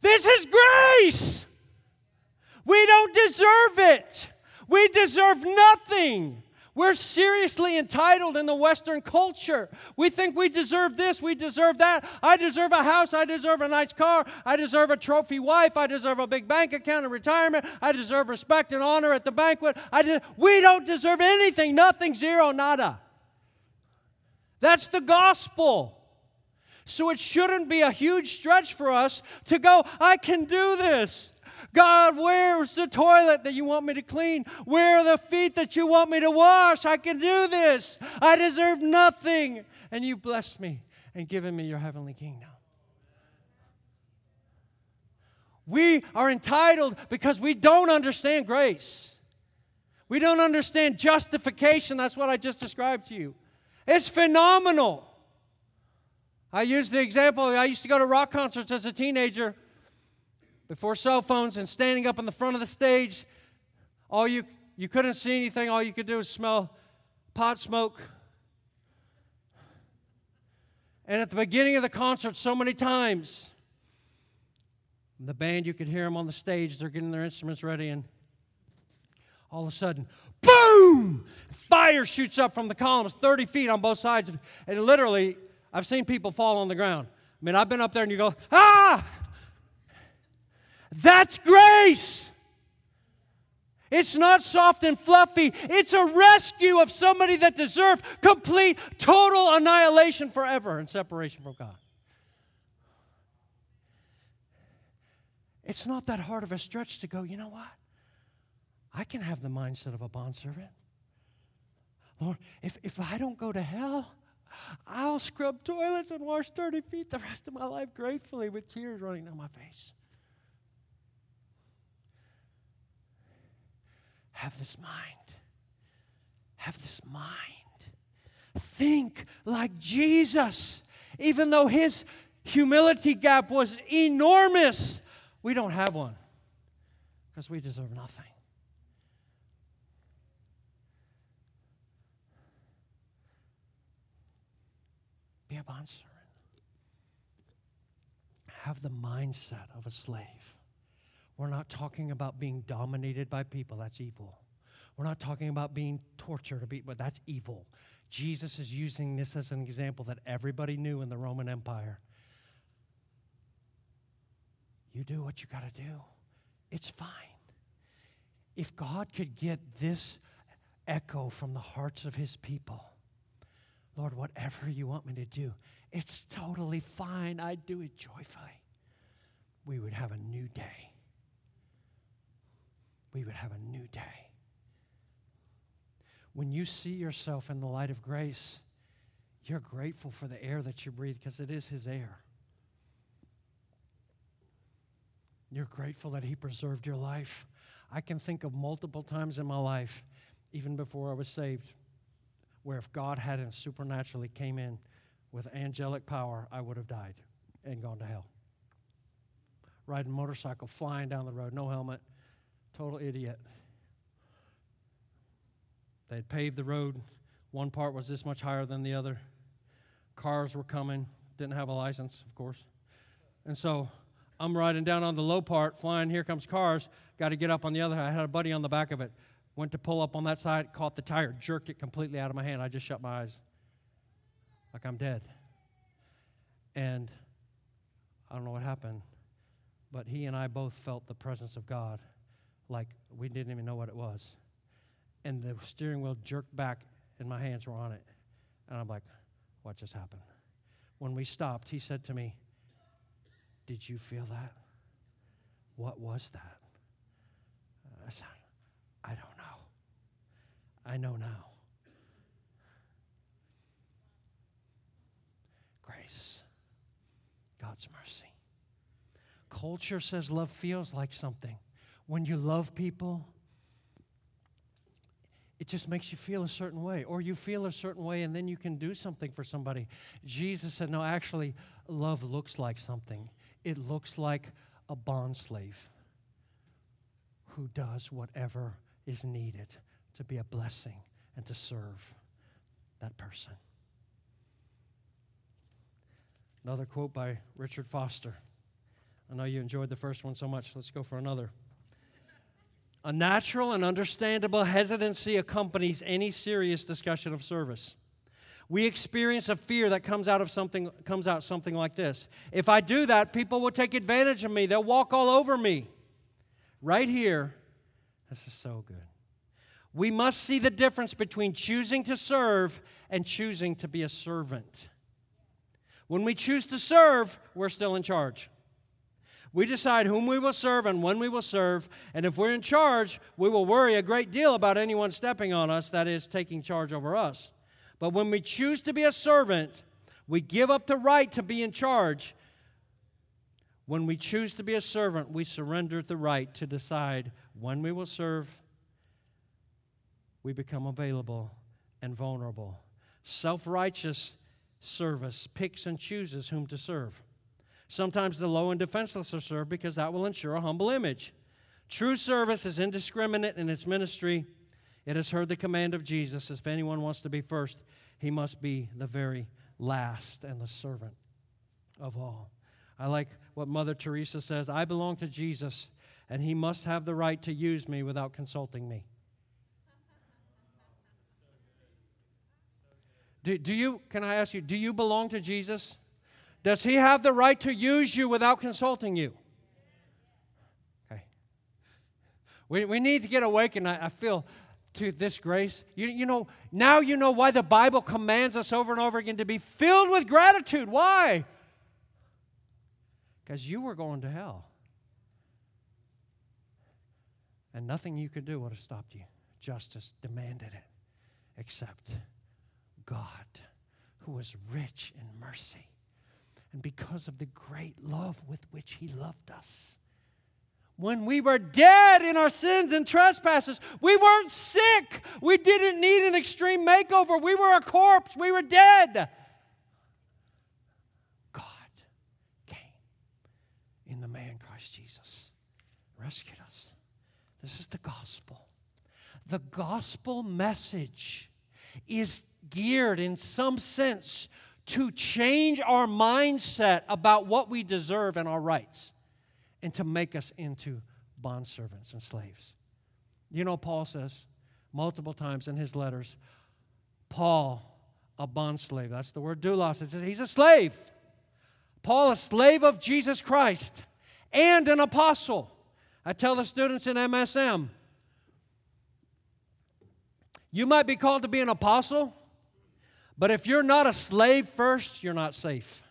Speaker 1: This is grace. We don't deserve it. We deserve nothing. We're seriously entitled in the Western culture. We think we deserve this, we deserve that. I deserve a house, I deserve a nice car, I deserve a trophy wife, I deserve a big bank account and retirement, I deserve respect and honor at the banquet. I de- we don't deserve anything, nothing, zero, nada. That's the gospel. So it shouldn't be a huge stretch for us to go, I can do this. God, where's the toilet that you want me to clean? Where are the feet that you want me to wash? I can do this. I deserve nothing. And you blessed me and given me your heavenly kingdom. We are entitled because we don't understand grace. We don't understand justification. That's what I just described to you. It's phenomenal. I used the example, I used to go to rock concerts as a teenager before cell phones and standing up in the front of the stage, all you you couldn't see anything. All you could do was smell pot smoke. And at the beginning of the concert, so many times, the band, you could hear them on the stage, they're getting their instruments ready, and all of a sudden, boom! Fire shoots up from the columns 30 feet on both sides. And literally, I've seen people fall on the ground. I mean, I've been up there and you go, ah! That's grace. It's not soft and fluffy. It's a rescue of somebody that deserved complete, total annihilation forever and separation from God. It's not that hard of a stretch to go, you know what? I can have the mindset of a bondservant. Lord, if, if I don't go to hell, I'll scrub toilets and wash 30 feet the rest of my life gratefully with tears running down my face. Have this mind. Have this mind. Think like Jesus. Even though his humility gap was enormous, we don't have one because we deserve nothing. Be a bondservant. Have the mindset of a slave. We're not talking about being dominated by people, that's evil. We're not talking about being tortured, but that's evil. Jesus is using this as an example that everybody knew in the Roman Empire. You do what you got to do, it's fine. If God could get this echo from the hearts of his people, Lord, whatever you want me to do, it's totally fine. I'd do it joyfully. We would have a new day we would have a new day. When you see yourself in the light of grace, you're grateful for the air that you breathe because it is His air. You're grateful that He preserved your life. I can think of multiple times in my life, even before I was saved, where if God hadn't supernaturally came in with angelic power, I would have died and gone to hell. Riding motorcycle, flying down the road, no helmet, Total idiot. They had paved the road. One part was this much higher than the other. Cars were coming. Didn't have a license, of course. And so I'm riding down on the low part, flying. Here comes cars. Got to get up on the other. I had a buddy on the back of it. Went to pull up on that side, caught the tire, jerked it completely out of my hand. I just shut my eyes like I'm dead. And I don't know what happened, but he and I both felt the presence of God like we didn't even know what it was. And the steering wheel jerked back, and my hands were on it. And I'm like, what just happened? When we stopped, he said to me, Did you feel that? What was that? I said, I don't know. I know now. Grace, God's mercy. Culture says love feels like something when you love people, it just makes you feel a certain way, or you feel a certain way and then you can do something for somebody. Jesus said, No, actually, love looks like something. It looks like a bond slave who does whatever is needed to be a blessing and to serve that person. Another quote by Richard Foster. I know you enjoyed the first one so much. Let's go for another. A natural and understandable hesitancy accompanies any serious discussion of service. We experience a fear that comes out of something comes out something like this. If I do that, people will take advantage of me. They'll walk all over me. Right here, this is so good. We must see the difference between choosing to serve and choosing to be a servant. When we choose to serve, we're still in charge. We decide whom we will serve and when we will serve. And if we're in charge, we will worry a great deal about anyone stepping on us, that is, taking charge over us. But when we choose to be a servant, we give up the right to be in charge. When we choose to be a servant, we surrender the right to decide when we will serve. We become available and vulnerable. Self righteous service picks and chooses whom to serve. Sometimes the low and defenseless are served because that will ensure a humble image. True service is indiscriminate in its ministry. It has heard the command of Jesus if anyone wants to be first, he must be the very last and the servant of all. I like what Mother Teresa says I belong to Jesus, and he must have the right to use me without consulting me. Do, do you, can I ask you, do you belong to Jesus? Does he have the right to use you without consulting you? Okay. We, we need to get awakened. I, I feel to this grace. You, you know, now you know why the Bible commands us over and over again to be filled with gratitude. Why? Because you were going to hell. And nothing you could do would have stopped you. Justice demanded it, except God, who was rich in mercy. And because of the great love with which He loved us, when we were dead in our sins and trespasses. We weren't sick. We didn't need an extreme makeover. We were a corpse. We were dead. God came in the man Christ Jesus, rescued us. This is the gospel. The gospel message is geared in some sense to change our mindset about what we deserve and our rights and to make us into bondservants and slaves. You know, Paul says multiple times in his letters, Paul, a bondslave. That's the word doulos. Says he's a slave. Paul, a slave of Jesus Christ and an apostle. I tell the students in MSM, you might be called to be an apostle, but if you're not a slave first, you're not safe.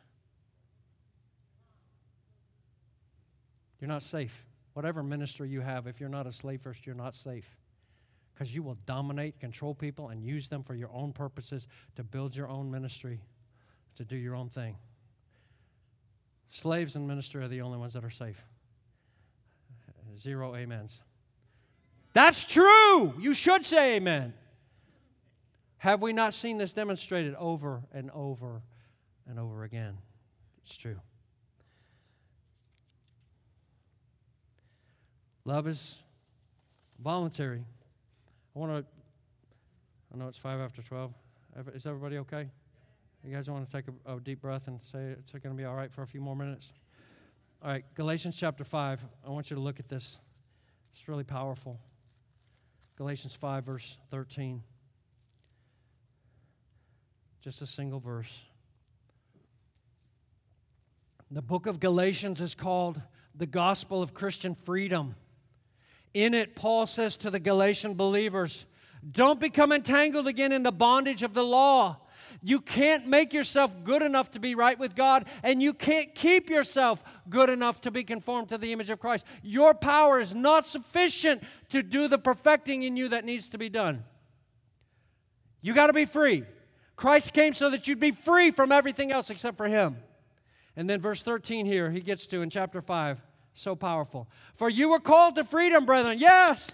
Speaker 1: You're not safe. Whatever ministry you have, if you're not a slave first, you're not safe. Because you will dominate, control people, and use them for your own purposes to build your own ministry, to do your own thing. Slaves in ministry are the only ones that are safe. Zero amens. That's true. You should say amen. Have we not seen this demonstrated over and over and over again? It's true. Love is voluntary. I want to, I know it's five after 12. Is everybody okay? You guys want to take a, a deep breath and say it's going to be all right for a few more minutes? All right, Galatians chapter 5. I want you to look at this. It's really powerful. Galatians 5, verse 13. Just a single verse. The book of Galatians is called the Gospel of Christian Freedom. In it, Paul says to the Galatian believers, Don't become entangled again in the bondage of the law. You can't make yourself good enough to be right with God, and you can't keep yourself good enough to be conformed to the image of Christ. Your power is not sufficient to do the perfecting in you that needs to be done. You got to be free. Christ came so that you'd be free from everything else except for Him. And then, verse 13 here, he gets to in chapter 5. So powerful. For you were called to freedom, brethren. Yes.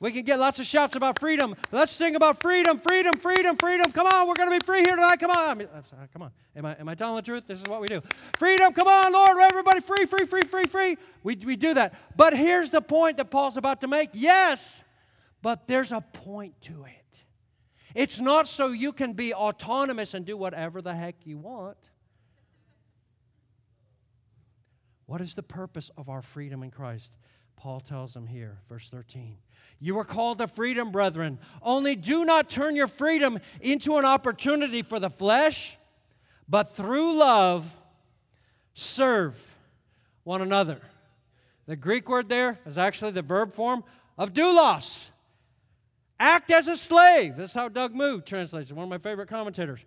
Speaker 1: We can get lots of shouts about freedom. Let's sing about freedom, freedom, freedom, freedom. Come on, we're going to be free here tonight. Come on. come on. Am I, am I telling the truth? This is what we do. Freedom, come on, Lord. Everybody free, free, free, free, free. We, we do that. But here's the point that Paul's about to make. Yes, but there's a point to it. It's not so you can be autonomous and do whatever the heck you want. What is the purpose of our freedom in Christ? Paul tells them here, verse 13. You are called to freedom, brethren. Only do not turn your freedom into an opportunity for the flesh, but through love serve one another. The Greek word there is actually the verb form of doulos. Act as a slave. This is how Doug Moo translates it, one of my favorite commentators.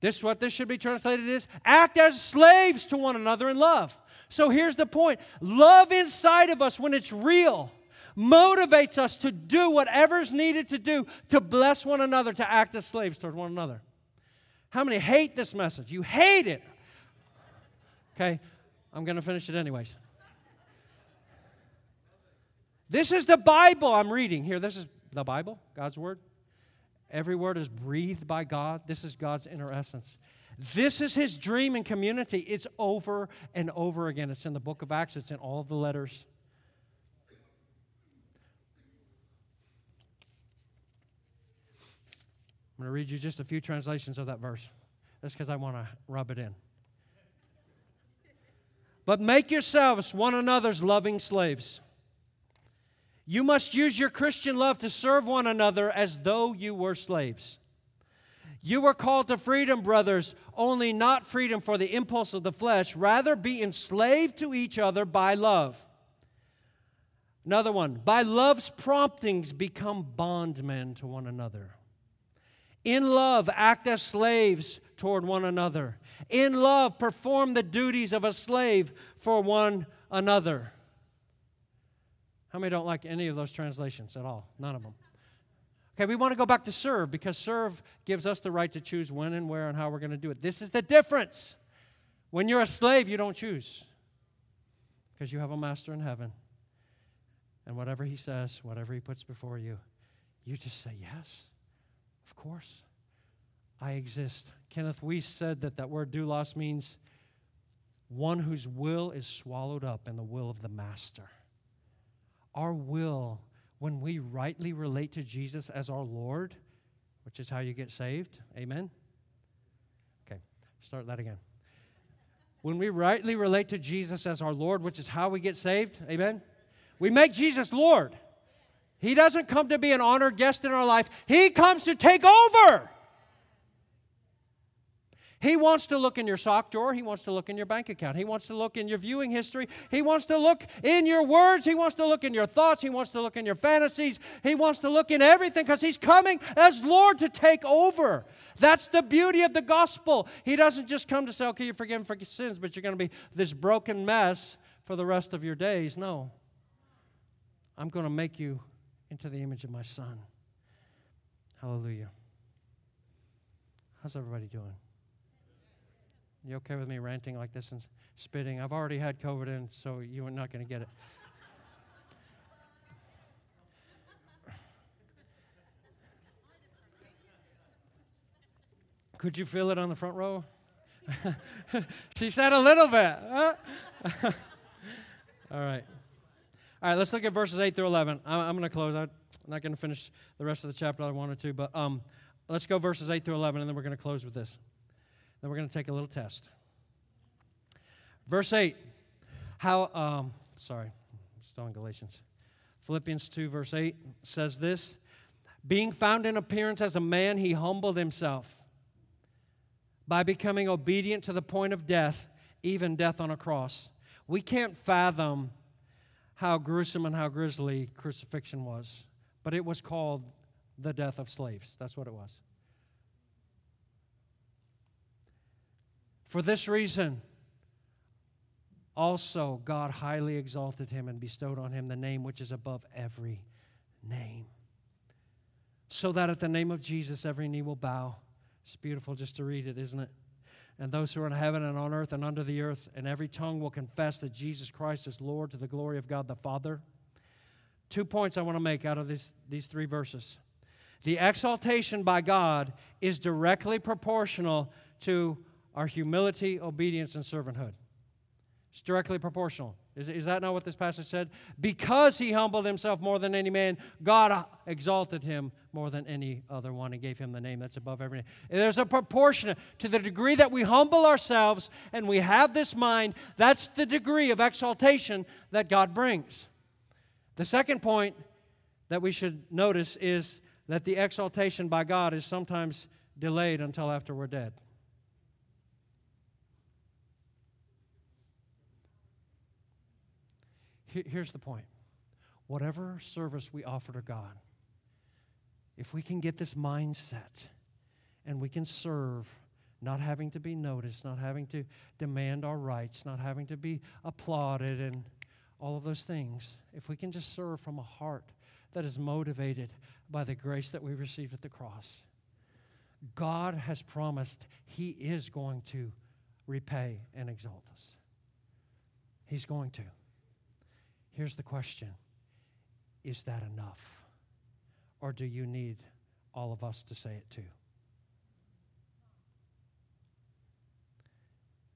Speaker 1: This is what this should be translated is act as slaves to one another in love. So here's the point love inside of us, when it's real, motivates us to do whatever's needed to do to bless one another, to act as slaves toward one another. How many hate this message? You hate it. Okay, I'm going to finish it anyways. This is the Bible I'm reading here. This is the Bible, God's Word. Every word is breathed by God. This is God's inner essence. This is his dream in community. It's over and over again. It's in the book of Acts, it's in all of the letters. I'm going to read you just a few translations of that verse. That's because I want to rub it in. But make yourselves one another's loving slaves. You must use your Christian love to serve one another as though you were slaves. You were called to freedom, brothers, only not freedom for the impulse of the flesh. Rather, be enslaved to each other by love. Another one, by love's promptings, become bondmen to one another. In love, act as slaves toward one another. In love, perform the duties of a slave for one another. How many don't like any of those translations at all? None of them. Okay, we want to go back to serve because serve gives us the right to choose when and where and how we're going to do it. This is the difference. When you're a slave, you don't choose because you have a master in heaven. And whatever he says, whatever he puts before you, you just say, Yes, of course. I exist. Kenneth Wuest said that that word doulos means one whose will is swallowed up in the will of the master. Our will when we rightly relate to Jesus as our Lord, which is how you get saved. Amen? Okay, start that again. When we rightly relate to Jesus as our Lord, which is how we get saved, amen? We make Jesus Lord. He doesn't come to be an honored guest in our life, He comes to take over. He wants to look in your sock drawer. He wants to look in your bank account. He wants to look in your viewing history. He wants to look in your words. He wants to look in your thoughts. He wants to look in your fantasies. He wants to look in everything because He's coming as Lord to take over. That's the beauty of the gospel. He doesn't just come to say, okay, you're forgiven for your sins, but you're going to be this broken mess for the rest of your days. No. I'm going to make you into the image of my Son. Hallelujah. How's everybody doing? You okay with me ranting like this and spitting? I've already had COVID in, so you're not going to get it. Could you feel it on the front row? she said a little bit. All right. All right, let's look at verses 8 through 11. I'm, going to close. I'm not going to finish the rest of the chapter I wanted to, but um, let's go verses 8 through 11, and then we're going to close with this. Then we're going to take a little test. Verse 8. How, um, sorry, still in Galatians. Philippians 2, verse 8 says this Being found in appearance as a man, he humbled himself by becoming obedient to the point of death, even death on a cross. We can't fathom how gruesome and how grisly crucifixion was, but it was called the death of slaves. That's what it was. For this reason, also God highly exalted him and bestowed on him the name which is above every name. So that at the name of Jesus every knee will bow. It's beautiful just to read it, isn't it? And those who are in heaven and on earth and under the earth, and every tongue will confess that Jesus Christ is Lord to the glory of God the Father. Two points I want to make out of this, these three verses. The exaltation by God is directly proportional to our humility, obedience, and servanthood. It's directly proportional. Is, is that not what this passage said? Because he humbled himself more than any man, God exalted him more than any other one and gave him the name that's above every name. There's a proportion to the degree that we humble ourselves and we have this mind, that's the degree of exaltation that God brings. The second point that we should notice is that the exaltation by God is sometimes delayed until after we're dead. Here's the point whatever service we offer to God, if we can get this mindset and we can serve, not having to be noticed, not having to demand our rights, not having to be applauded, and all of those things, if we can just serve from a heart that is motivated by the grace that we received at the cross, God has promised He is going to repay and exalt us. He's going to. Here's the question Is that enough? Or do you need all of us to say it too?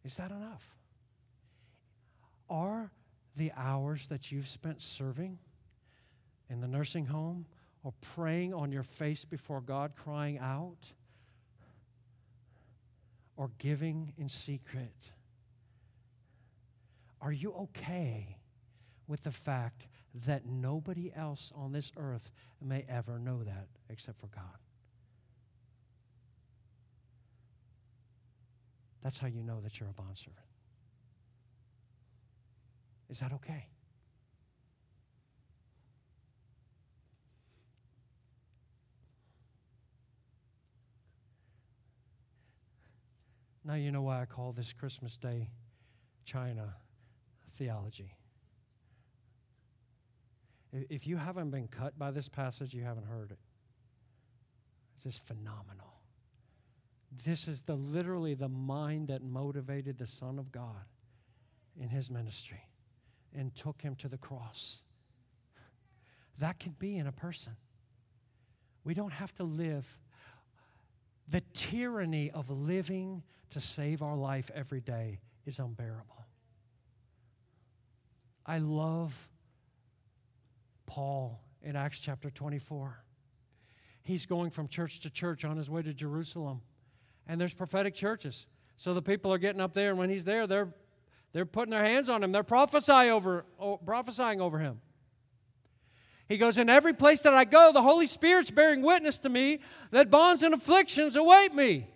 Speaker 1: Is that enough? Are the hours that you've spent serving in the nursing home or praying on your face before God, crying out, or giving in secret? Are you okay with the fact that nobody else on this earth may ever know that except for God? That's how you know that you're a bondservant. Is that okay? Now, you know why I call this Christmas Day China theology. If you haven't been cut by this passage, you haven't heard it. This is phenomenal. This is the literally the mind that motivated the Son of God in his ministry and took him to the cross. That can be in a person. We don't have to live the tyranny of living to save our life every day is unbearable. I love Paul in Acts chapter 24. He's going from church to church on his way to Jerusalem. And there's prophetic churches. So the people are getting up there, and when he's there, they're, they're putting their hands on him. They're prophesying over, prophesying over him. He goes, In every place that I go, the Holy Spirit's bearing witness to me that bonds and afflictions await me.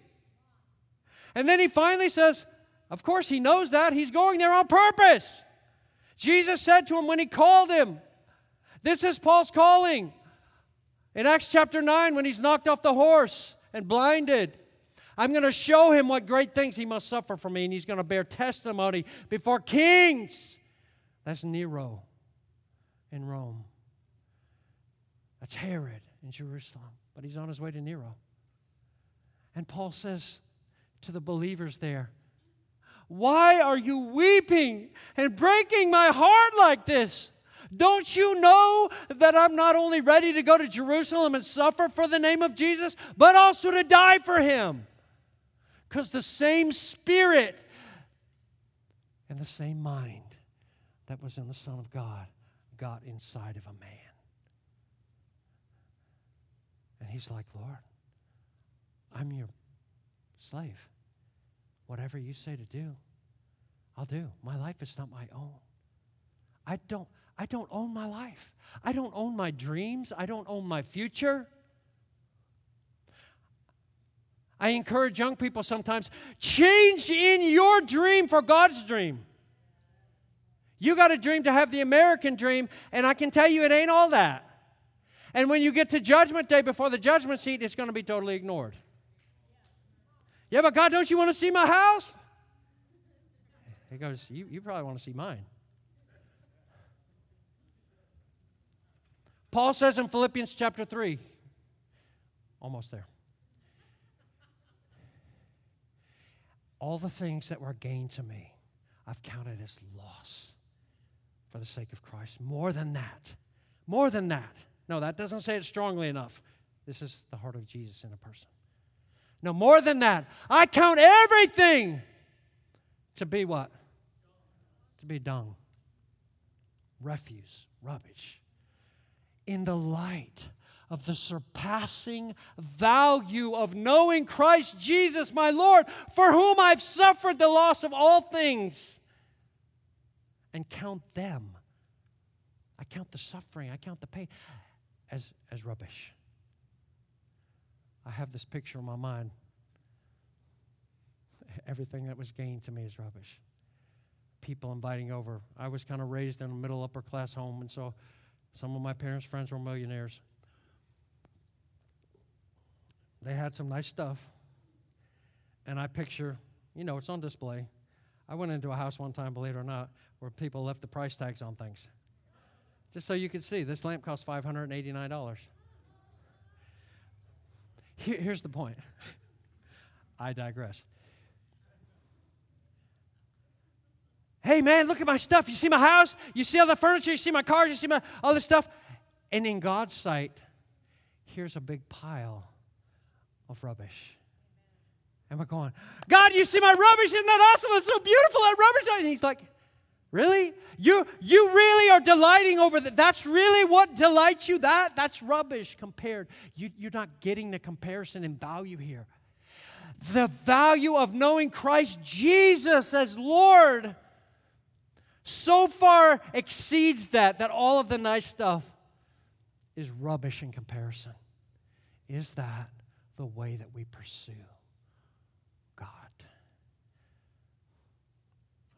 Speaker 1: And then he finally says, Of course, he knows that. He's going there on purpose. Jesus said to him when he called him, This is Paul's calling. In Acts chapter 9, when he's knocked off the horse and blinded, I'm going to show him what great things he must suffer for me, and he's going to bear testimony before kings. That's Nero in Rome. That's Herod in Jerusalem. But he's on his way to Nero. And Paul says to the believers there, why are you weeping and breaking my heart like this? Don't you know that I'm not only ready to go to Jerusalem and suffer for the name of Jesus, but also to die for him? Because the same spirit and the same mind that was in the Son of God got inside of a man. And he's like, Lord, I'm your slave. Whatever you say to do, I'll do. My life is not my own. I don't I don't own my life. I don't own my dreams. I don't own my future. I encourage young people sometimes change in your dream for God's dream. You got a dream to have the American dream, and I can tell you it ain't all that. And when you get to judgment day before the judgment seat, it's going to be totally ignored. Yeah, but God, don't you want to see my house? He goes, You, you probably want to see mine. Paul says in Philippians chapter 3, almost there. All the things that were gained to me, I've counted as loss for the sake of Christ. More than that. More than that. No, that doesn't say it strongly enough. This is the heart of Jesus in a person. No, more than that. I count everything to be what? To be dung, refuse, rubbish. In the light of the surpassing value of knowing Christ Jesus, my Lord, for whom I've suffered the loss of all things, and count them. I count the suffering, I count the pain as, as rubbish. I have this picture in my mind. Everything that was gained to me is rubbish. People inviting over. I was kind of raised in a middle upper class home, and so some of my parents' friends were millionaires. They had some nice stuff, and I picture, you know, it's on display. I went into a house one time, believe it or not, where people left the price tags on things. Just so you could see, this lamp cost $589. Here, here's the point. I digress. Hey, man, look at my stuff. You see my house? You see all the furniture? You see my cars? You see my all this stuff? And in God's sight, here's a big pile of rubbish. And we're going, God, you see my rubbish? Isn't that awesome? It's so beautiful, that rubbish. And he's like, Really? You, you really are delighting over that. That's really what delights you? That, that's rubbish compared. You, you're not getting the comparison and value here. The value of knowing Christ Jesus as Lord so far exceeds that, that all of the nice stuff is rubbish in comparison. Is that the way that we pursue God?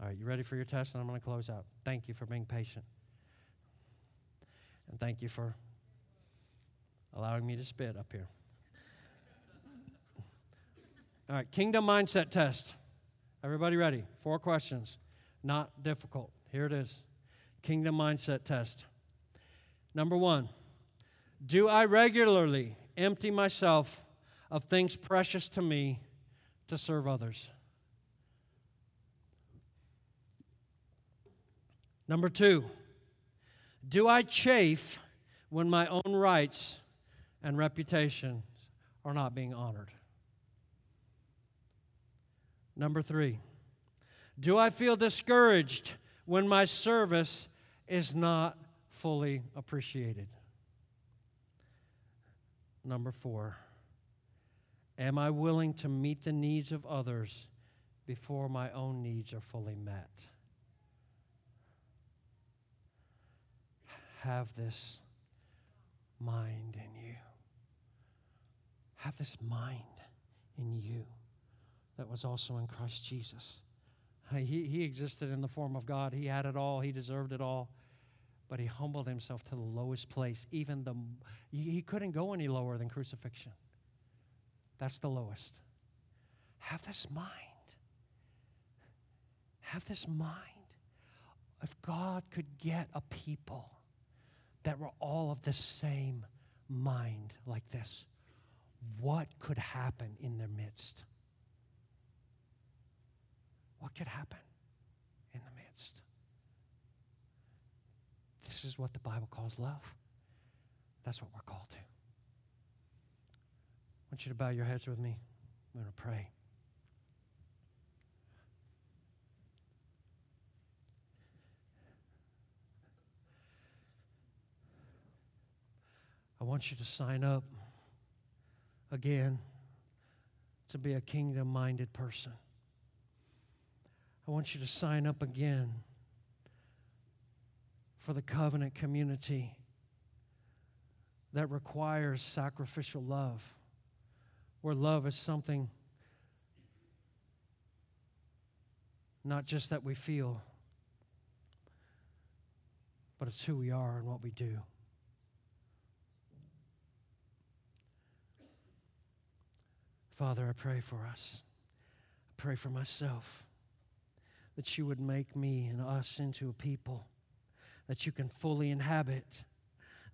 Speaker 1: All right, you ready for your test? And I'm going to close out. Thank you for being patient. And thank you for allowing me to spit up here. All right, kingdom mindset test. Everybody ready? Four questions. Not difficult. Here it is Kingdom mindset test. Number one Do I regularly empty myself of things precious to me to serve others? Number two, do I chafe when my own rights and reputation are not being honored? Number three, do I feel discouraged when my service is not fully appreciated? Number four, am I willing to meet the needs of others before my own needs are fully met? Have this mind in you. Have this mind in you that was also in Christ Jesus. He, he existed in the form of God. He had it all. He deserved it all. But he humbled himself to the lowest place. Even the he couldn't go any lower than crucifixion. That's the lowest. Have this mind. Have this mind. If God could get a people that were all of the same mind like this, what could happen in their midst? What could happen in the midst? This is what the Bible calls love. That's what we're called to. I want you to bow your heads with me. I'm going to pray. I want you to sign up again to be a kingdom minded person. I want you to sign up again for the covenant community that requires sacrificial love, where love is something not just that we feel, but it's who we are and what we do. Father, I pray for us. I pray for myself that you would make me and us into a people that you can fully inhabit.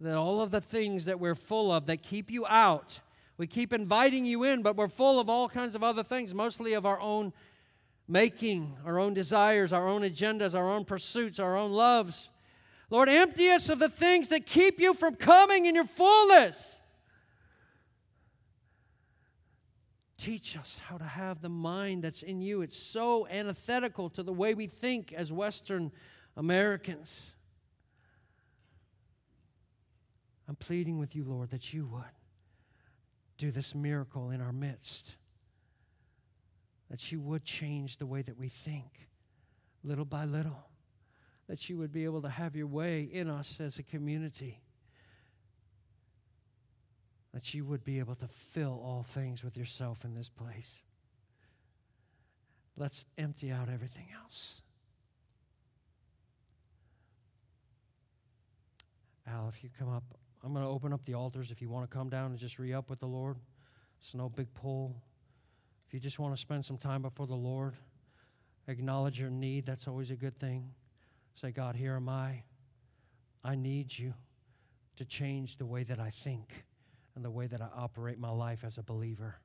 Speaker 1: That all of the things that we're full of that keep you out, we keep inviting you in, but we're full of all kinds of other things, mostly of our own making, our own desires, our own agendas, our own pursuits, our own loves. Lord, empty us of the things that keep you from coming in your fullness. Teach us how to have the mind that's in you. It's so antithetical to the way we think as Western Americans. I'm pleading with you, Lord, that you would do this miracle in our midst. That you would change the way that we think little by little. That you would be able to have your way in us as a community that you would be able to fill all things with yourself in this place. Let's empty out everything else. Al, if you come up, I'm going to open up the altars if you want to come down and just re up with the Lord. It's no big pull. If you just want to spend some time before the Lord, acknowledge your need, that's always a good thing. Say, God, here am I. I need you to change the way that I think and the way that I operate my life as a believer.